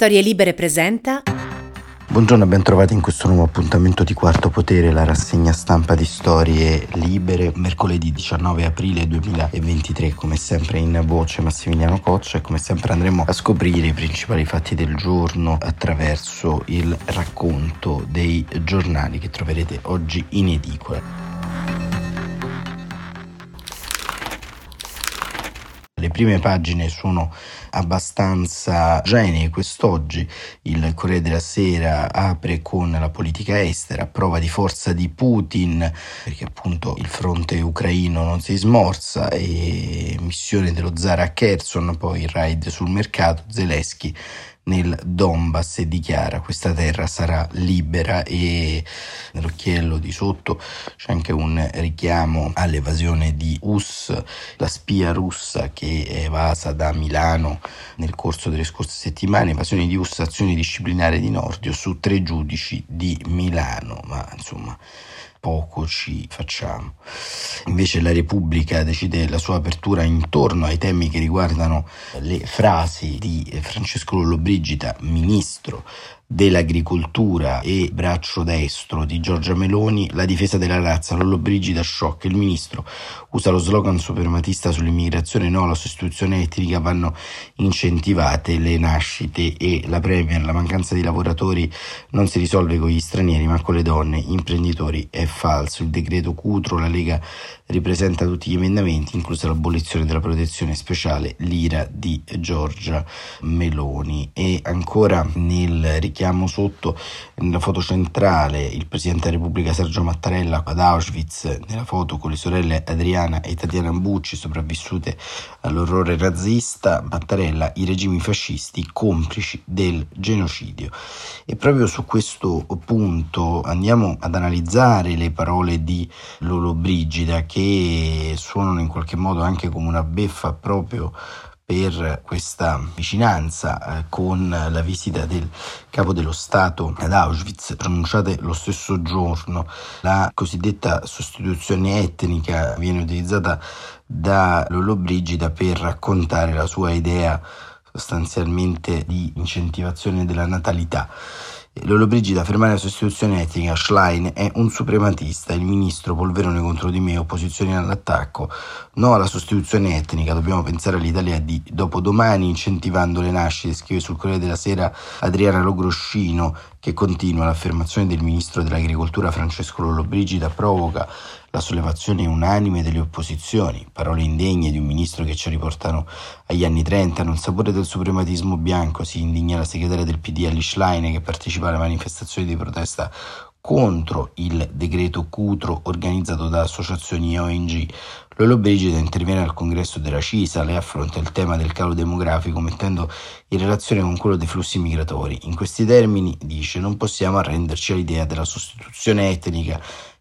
Storie Libere presenta. Buongiorno e ben trovati in questo nuovo appuntamento di Quarto Potere, la rassegna stampa di Storie Libere, mercoledì 19 aprile 2023, come sempre in voce Massimiliano Coccia e come sempre andremo a scoprire i principali fatti del giorno attraverso il racconto dei giornali che troverete oggi in edicola. Le prime pagine sono abbastanza genee. Quest'oggi il Corriere della Sera apre con la politica estera, prova di forza di Putin, perché appunto il fronte ucraino non si smorza e missione dello zar a Kherson, poi il raid sul mercato, Zelensky nel Donbass e dichiara questa terra sarà libera e nell'occhiello di sotto c'è anche un richiamo all'evasione di US, la spia russa che è evasa da Milano nel corso delle scorse settimane, evasione di US, azione disciplinare di Nordio su tre giudici di Milano, ma insomma poco ci facciamo. Invece la Repubblica decide la sua apertura intorno ai temi che riguardano le frasi di Francesco Lollobrigida, ministro dell'agricoltura e braccio destro di Giorgia Meloni, la difesa della razza, Lollobrigida shock. Il ministro usa lo slogan suprematista sull'immigrazione, no alla sostituzione etnica, vanno incentivate le nascite e la Premier, la mancanza di lavoratori non si risolve con gli stranieri ma con le donne, imprenditori è falso. Il decreto Cutro, la Lega ripresenta tutti gli emendamenti, inclusa l'abolizione della protezione speciale, l'ira di Giorgia Meloni. E ancora nel richiamo sotto, nella foto centrale, il Presidente della Repubblica Sergio Mattarella ad Auschwitz, nella foto con le sorelle Adriana Adriana e Tatiana Bucci, sopravvissute all'orrore nazista, Mattarella, i regimi fascisti complici del genocidio. E proprio su questo punto andiamo ad analizzare le parole di Lolo Brigida che suonano in qualche modo anche come una beffa proprio per questa vicinanza eh, con la visita del capo dello Stato ad Auschwitz, pronunciate lo stesso giorno. La cosiddetta sostituzione etnica viene utilizzata da Lollobrigida per raccontare la sua idea sostanzialmente di incentivazione della natalità. Lollobrigida fermare la sostituzione etnica, Schlein è un suprematista, il ministro polverone contro di me, opposizione all'attacco, no alla sostituzione etnica, dobbiamo pensare all'Italia di dopodomani incentivando le nascite, scrive sul Corriere della Sera Adriana Logroscino che continua l'affermazione del ministro dell'agricoltura Francesco Lollobrigida provoca la sollevazione unanime delle opposizioni, parole indegne di un ministro che ci riportano agli anni 30, non sapore del suprematismo bianco, si indigna la segretaria del PD Alice Schlein che partecipa alle manifestazioni di protesta contro il decreto Cutro organizzato da associazioni ONG. Lolo Brigida interviene al congresso della CISA e affronta il tema del calo demografico mettendo in relazione con quello dei flussi migratori. In questi termini dice non possiamo arrenderci all'idea della sostituzione etnica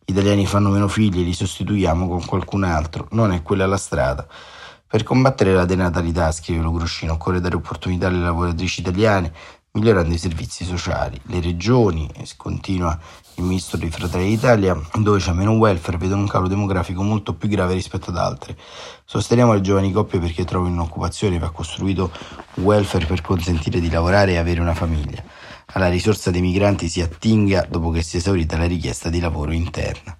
italiani fanno meno figli e li sostituiamo con qualcun altro, non è quella la strada. Per combattere la denatalità, scrive Logroscino, occorre dare opportunità alle lavoratrici italiane, migliorando i servizi sociali. Le regioni, continua il ministro di Fratelli d'Italia, dove c'è meno welfare, vedono un calo demografico molto più grave rispetto ad altre. Sosteniamo le giovani coppie perché trovino un'occupazione, va costruito un welfare per consentire di lavorare e avere una famiglia alla risorsa dei migranti si attinga dopo che sia esaurita la richiesta di lavoro interna.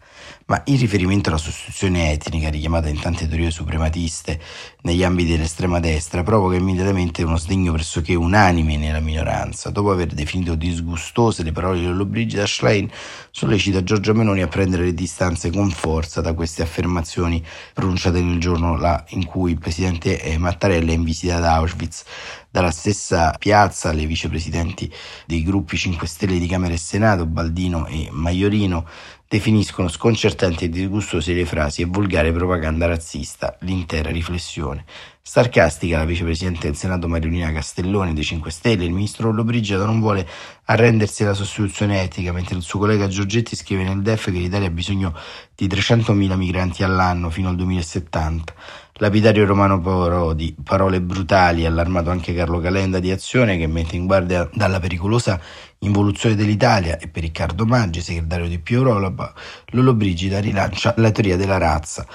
Ma il riferimento alla sostituzione etnica, richiamata in tante teorie suprematiste negli ambiti dell'estrema destra, provoca immediatamente uno sdegno pressoché unanime nella minoranza. Dopo aver definito disgustose le parole di Lollobrigida, Schlein sollecita Giorgia Meloni a prendere le distanze con forza da queste affermazioni pronunciate nel giorno in cui il presidente eh, Mattarella è in visita ad Auschwitz dalla stessa piazza le vicepresidenti dei gruppi 5 Stelle di Camera e Senato, Baldino e Maiorino, definiscono sconcertanti e disgustose le frasi e volgare propaganda razzista l'intera riflessione. Sarcastica la vicepresidente del Senato Mariolina Castellone dei 5 Stelle, il ministro Lollobrigida non vuole arrendersi alla sostituzione etica, mentre il suo collega Giorgetti scrive nel DEF che l'Italia ha bisogno di 300.000 migranti all'anno fino al 2070. Lapidario Romano Parodi, parole brutali, allarmato anche Carlo Calenda di Azione che mette in guardia dalla pericolosa involuzione dell'Italia. E per Riccardo Maggi, segretario di Più Europa, Lolo Brigida rilancia la teoria della razza.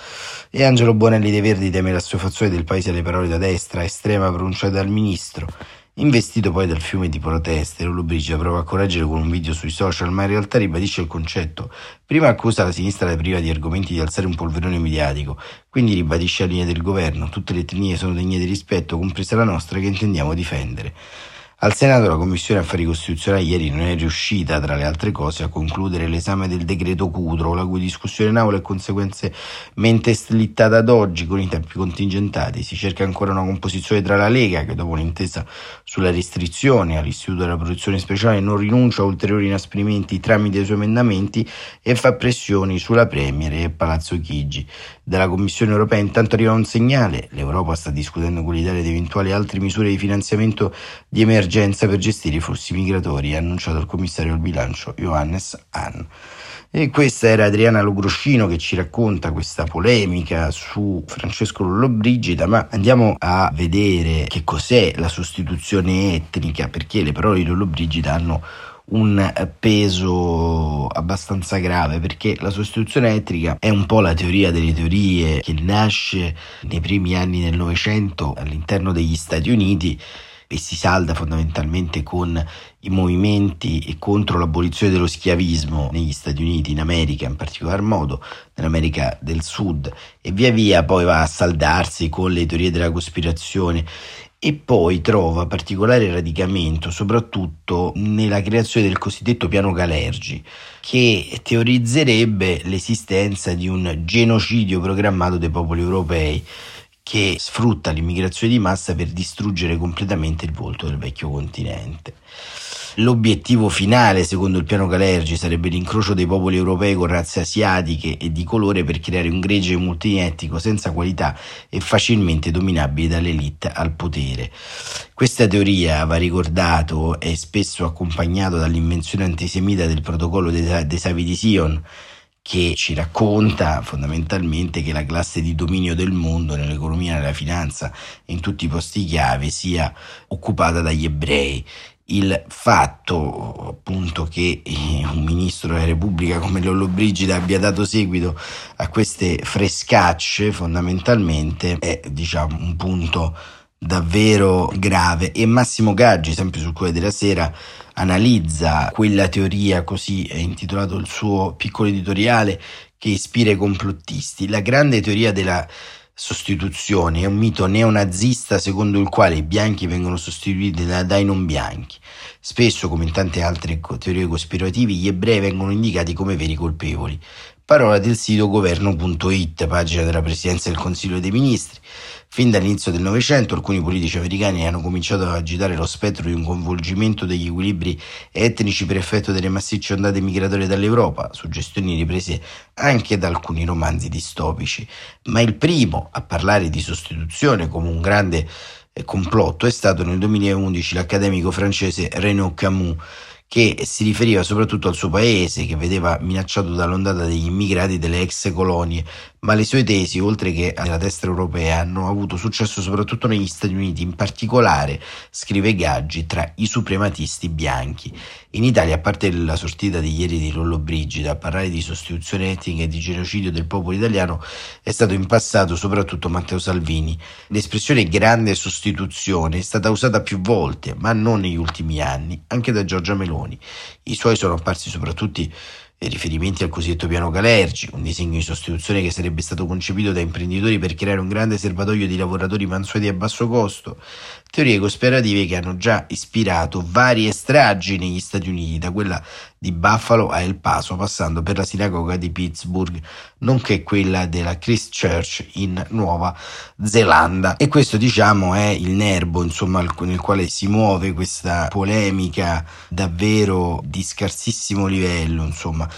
E Angelo Bonelli dei Verdi teme la l'assuefazione del paese alle parole da destra estrema pronunciate dal ministro Investito poi dal fiume di proteste, Lollobrigida prova a correggere con un video sui social, ma in realtà ribadisce il concetto. Prima accusa la sinistra priva di argomenti di alzare un polverone mediatico, quindi ribadisce la linea del governo, tutte le etnie sono degne di rispetto, compresa la nostra che intendiamo difendere. Al Senato la Commissione Affari Costituzionali ieri non è riuscita, tra le altre cose, a concludere l'esame del decreto Cudro, la cui discussione in aula è conseguentemente slittata ad oggi con i tempi contingentati. Si cerca ancora una composizione tra la Lega, che dopo un'intesa sulla restrizione all'Istituto della Protezione Speciale non rinuncia a ulteriori inasprimenti tramite i suoi emendamenti e fa pressioni sulla Premier e Palazzo Chigi. Dalla Commissione Europea intanto arriva un segnale, l'Europa sta discutendo con l'Italia di eventuali altre misure di finanziamento di emergenza emergenza per gestire i flussi migratori, ha annunciato il commissario al bilancio Johannes Hahn. E questa era Adriana Logroscino che ci racconta questa polemica su Francesco Lollobrigida, ma andiamo a vedere che cos'è la sostituzione etnica, perché le parole di Lollobrigida hanno un peso abbastanza grave perché la sostituzione etnica è un po' la teoria delle teorie che nasce nei primi anni del Novecento all'interno degli Stati Uniti e si salda fondamentalmente con i movimenti contro l'abolizione dello schiavismo negli Stati Uniti, in America in particolar modo, nell'America del Sud e via via poi va a saldarsi con le teorie della cospirazione e poi trova particolare radicamento soprattutto nella creazione del cosiddetto piano Galergi, che teorizzerebbe l'esistenza di un genocidio programmato dai popoli europei che sfrutta l'immigrazione di massa per distruggere completamente il volto del vecchio continente. L'obiettivo finale, secondo il piano Galergi, sarebbe l'incrocio dei popoli europei con razze asiatiche e di colore per creare un gregge multietnico senza qualità e facilmente dominabile dall'elite al potere. Questa teoria, va ricordato, è spesso accompagnato dall'invenzione antisemita del protocollo dei, dei Savi di Sion, che ci racconta fondamentalmente che la classe di dominio del mondo nell'economia, nella finanza e in tutti i posti chiave sia occupata dagli ebrei. Il fatto appunto che eh, un ministro della Repubblica come Lollobrigida abbia dato seguito a queste frescacce fondamentalmente è diciamo un punto davvero grave e Massimo Gaggi, sempre sul Corriere della Sera, analizza quella teoria, così è intitolato il suo piccolo editoriale, che ispira i complottisti. La grande teoria della sostituzione è un mito neonazista secondo il quale i bianchi vengono sostituiti dai non bianchi. Spesso, come in tante altre teorie cospirative, gli ebrei vengono indicati come veri colpevoli. Parola del sito governo.it, pagina della Presidenza del Consiglio dei Ministri. Fin dall'inizio del Novecento alcuni politici americani hanno cominciato ad agitare lo spettro di un coinvolgimento degli equilibri etnici per effetto delle massicce ondate migratorie dall'Europa, suggestioni riprese anche da alcuni romanzi distopici. Ma il primo a parlare di sostituzione come un grande eh, complotto è stato nel 2011 l'accademico francese Renaud Camus che si riferiva soprattutto al suo paese che vedeva minacciato dall'ondata degli immigrati delle ex colonie, ma le sue tesi, oltre che alla destra europea, hanno avuto successo soprattutto negli Stati Uniti, in particolare, scrive Gaggi, tra i suprematisti bianchi. In Italia, a parte la sortita di ieri di Lollobrigida, a parlare di sostituzione etnica e di genocidio del popolo italiano è stato in passato soprattutto Matteo Salvini. L'espressione grande sostituzione è stata usata più volte, ma non negli ultimi anni, anche da Giorgia Meloni. I suoi sono apparsi soprattutto riferimenti al cosiddetto piano Galergi, un disegno di sostituzione che sarebbe stato concepito da imprenditori per creare un grande serbatoio di lavoratori mansueti a basso costo, teorie cospirative che hanno già ispirato varie stragi negli Stati Uniti, da quella di Buffalo a El Paso, passando per la sinagoga di Pittsburgh, nonché quella della Christchurch in Nuova Zelanda. E questo, diciamo, è il nervo, insomma, nel quale si muove questa polemica davvero di scarsissimo livello, insomma.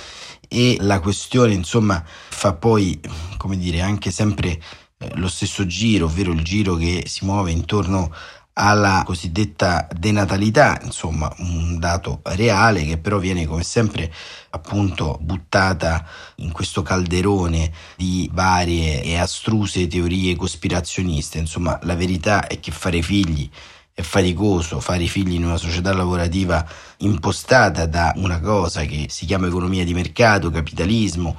E la questione, insomma, fa poi, come dire, anche sempre eh, lo stesso giro, ovvero il giro che si muove intorno alla cosiddetta denatalità, insomma un dato reale che però viene come sempre appunto buttata in questo calderone di varie e astruse teorie cospirazioniste, insomma la verità è che fare figli è faticoso, fare figli in una società lavorativa impostata da una cosa che si chiama economia di mercato, capitalismo,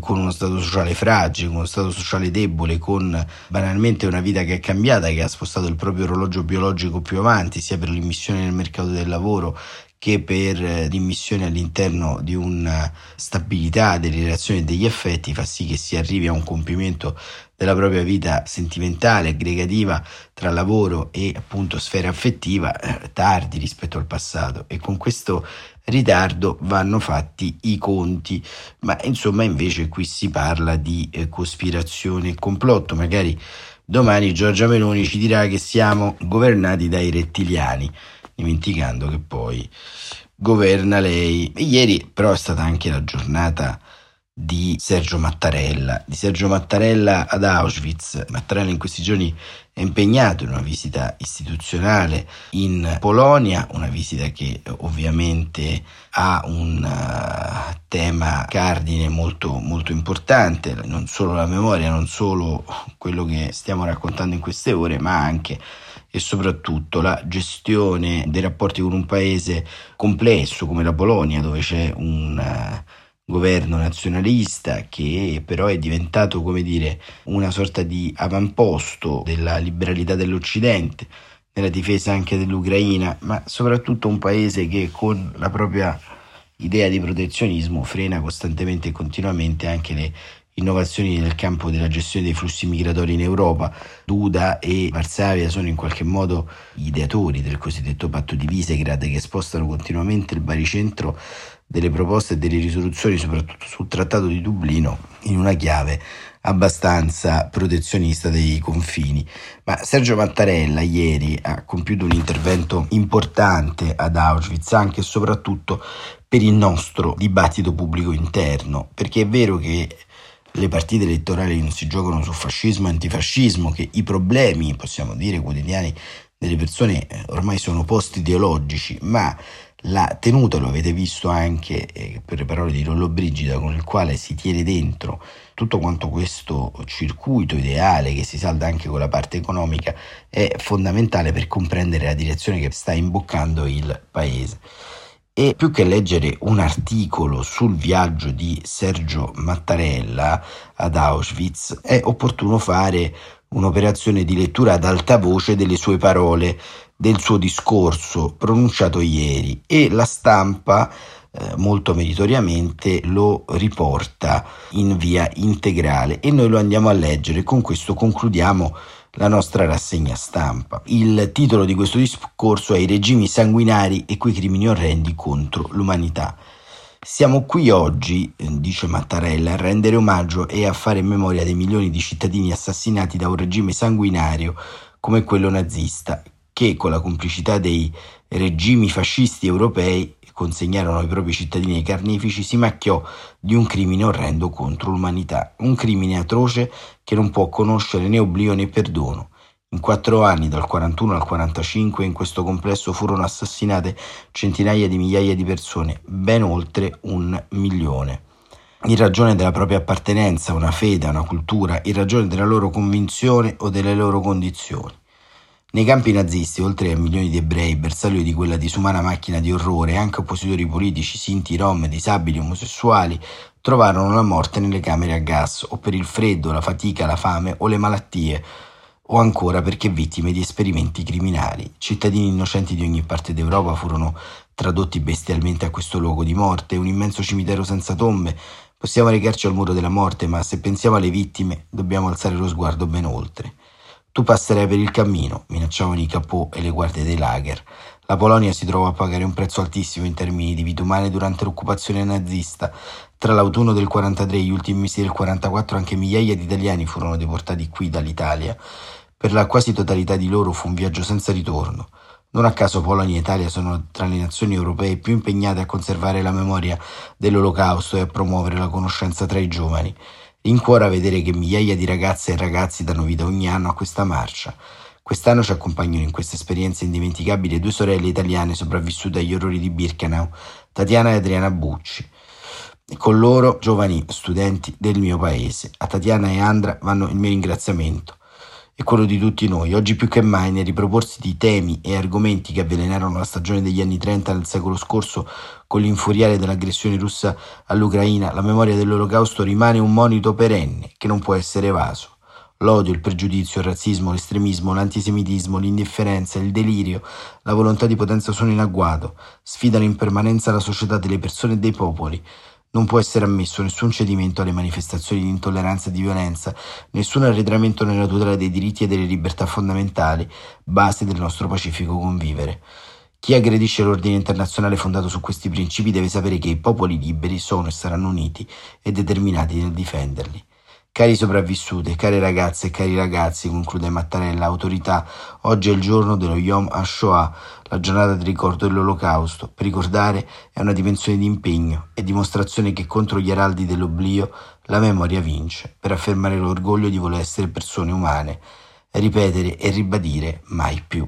con uno stato sociale fragile, con uno stato sociale debole, con banalmente una vita che è cambiata, che ha spostato il proprio orologio biologico più avanti, sia per l'immissione nel mercato del lavoro che per eh, l'immissione all'interno di una stabilità delle relazioni e degli effetti fa sì che si arrivi a un compimento della propria vita sentimentale, aggregativa tra lavoro e appunto sfera affettiva eh, tardi rispetto al passato. E con questo ritardo vanno fatti i conti, ma insomma invece qui si parla di eh, cospirazione e complotto, magari domani Giorgia Meloni ci dirà che siamo governati dai rettiliani, dimenticando che poi governa lei. E ieri però è stata anche la giornata di Sergio Mattarella, di Sergio Mattarella ad Auschwitz. Mattarella in questi giorni è impegnato in una visita istituzionale in Polonia, una visita che ovviamente ha un uh, tema cardine molto, molto importante, non solo la memoria, non solo quello che stiamo raccontando in queste ore, ma anche e soprattutto la gestione dei rapporti con un paese complesso come la Polonia, dove c'è un uh, governo nazionalista che però è diventato, come dire, una sorta di avamposto della liberalità dell'Occidente, nella difesa anche dell'Ucraina, ma soprattutto un paese che con la propria idea di protezionismo frena costantemente e continuamente anche le innovazioni nel campo della gestione dei flussi migratori in Europa. Duda e Varsavia sono in qualche modo gli ideatori del cosiddetto patto di Visegrad che spostano continuamente il baricentro delle proposte e delle risoluzioni, soprattutto sul Trattato di Dublino, in una chiave abbastanza protezionista dei confini. Ma Sergio Mattarella ieri ha compiuto un intervento importante ad Auschwitz anche e soprattutto per il nostro dibattito pubblico interno, perché è vero che le partite elettorali non si giocano su fascismo e antifascismo, che i problemi, possiamo dire, quotidiani delle persone eh, ormai sono post ideologici, ma la tenuta, lo avete visto anche eh, per le parole di Lollo Brigida, con il quale si tiene dentro tutto quanto questo circuito ideale che si salda anche con la parte economica, è fondamentale per comprendere la direzione che sta imboccando il paese. E più che leggere un articolo sul viaggio di Sergio Mattarella ad Auschwitz, è opportuno fare un'operazione di lettura ad alta voce delle sue parole, del suo discorso pronunciato ieri e la stampa eh, molto meritoriamente lo riporta in via integrale e noi lo andiamo a leggere. Con questo concludiamo la nostra rassegna stampa. Il titolo di questo discorso è I regimi sanguinari e quei crimini orrendi contro l'umanità. Siamo qui oggi, eh, dice Mattarella, a rendere omaggio e a fare memoria dei milioni di cittadini assassinati da un regime sanguinario come quello nazista, che con la complicità dei regimi fascisti europei consegnarono i propri cittadini ai carnefici, si macchiò di un crimine orrendo contro l'umanità, un crimine atroce che non può conoscere né oblio né perdono. In quattro anni, dal 41 al 45, in questo complesso furono assassinate centinaia di migliaia di persone, ben oltre un milione. In ragione della propria appartenenza a una fede, a una cultura, in ragione della loro convinzione o delle loro condizioni. Nei campi nazisti, oltre a milioni di ebrei, bersaglio di quella disumana macchina di orrore, anche oppositori politici, sinti, rom, disabili, omosessuali, trovarono la morte nelle camere a gas, o per il freddo, la fatica, la fame o le malattie, o ancora perché vittime di esperimenti criminali. Cittadini innocenti di ogni parte d'Europa furono tradotti bestialmente a questo luogo di morte, un immenso cimitero senza tombe. Possiamo recarci al muro della morte, ma se pensiamo alle vittime dobbiamo alzare lo sguardo ben oltre. Tu passerai per il cammino, minacciavano i capò e le guardie dei lager. La Polonia si trovò a pagare un prezzo altissimo in termini di vite umane durante l'occupazione nazista. Tra l'autunno del 43 e gli ultimi mesi del 44 anche migliaia di italiani furono deportati qui dall'Italia. Per la quasi totalità di loro fu un viaggio senza ritorno. Non a caso Polonia e Italia sono tra le nazioni europee più impegnate a conservare la memoria dell'Olocausto e a promuovere la conoscenza tra i giovani. Rincuora vedere che migliaia di ragazze e ragazzi danno vita ogni anno a questa marcia. Quest'anno ci accompagnano in questa esperienza indimenticabile due sorelle italiane sopravvissute agli orrori di Birkenau, Tatiana e Adriana Bucci. E con loro giovani studenti del mio paese. A Tatiana e Andra vanno il mio ringraziamento è quello di tutti noi. Oggi più che mai, nel riproporsi di temi e argomenti che avvelenarono la stagione degli anni 30 del secolo scorso con l'infuriare dell'aggressione russa all'Ucraina, la memoria dell'Olocausto rimane un monito perenne che non può essere evaso. L'odio, il pregiudizio, il razzismo, l'estremismo, l'antisemitismo, l'indifferenza, il delirio, la volontà di potenza sono in agguato, sfidano in permanenza la società delle persone e dei popoli. Non può essere ammesso nessun cedimento alle manifestazioni di intolleranza e di violenza, nessun arretramento nella tutela dei diritti e delle libertà fondamentali, base del nostro pacifico convivere. Chi aggredisce l'ordine internazionale fondato su questi principi deve sapere che i popoli liberi sono e saranno uniti e determinati nel difenderli. Cari sopravvissuti, care ragazze e cari ragazzi, conclude Mattarella, autorità, oggi è il giorno dello Yom HaShoah, la giornata di ricordo dell'Olocausto. Per ricordare è una dimensione di impegno e dimostrazione che contro gli araldi dell'oblio la memoria vince, per affermare l'orgoglio di voler essere persone umane, ripetere e ribadire mai più.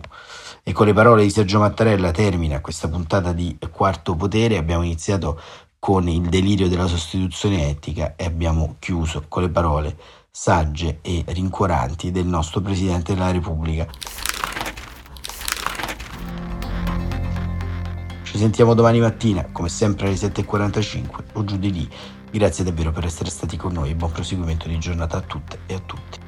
E con le parole di Sergio Mattarella termina questa puntata di Quarto Potere. Abbiamo iniziato con il delirio della sostituzione etica e abbiamo chiuso con le parole sagge e rincuoranti del nostro Presidente della Repubblica. Ci sentiamo domani mattina, come sempre alle 7.45 o giù di lì. Grazie davvero per essere stati con noi e buon proseguimento di giornata a tutte e a tutti.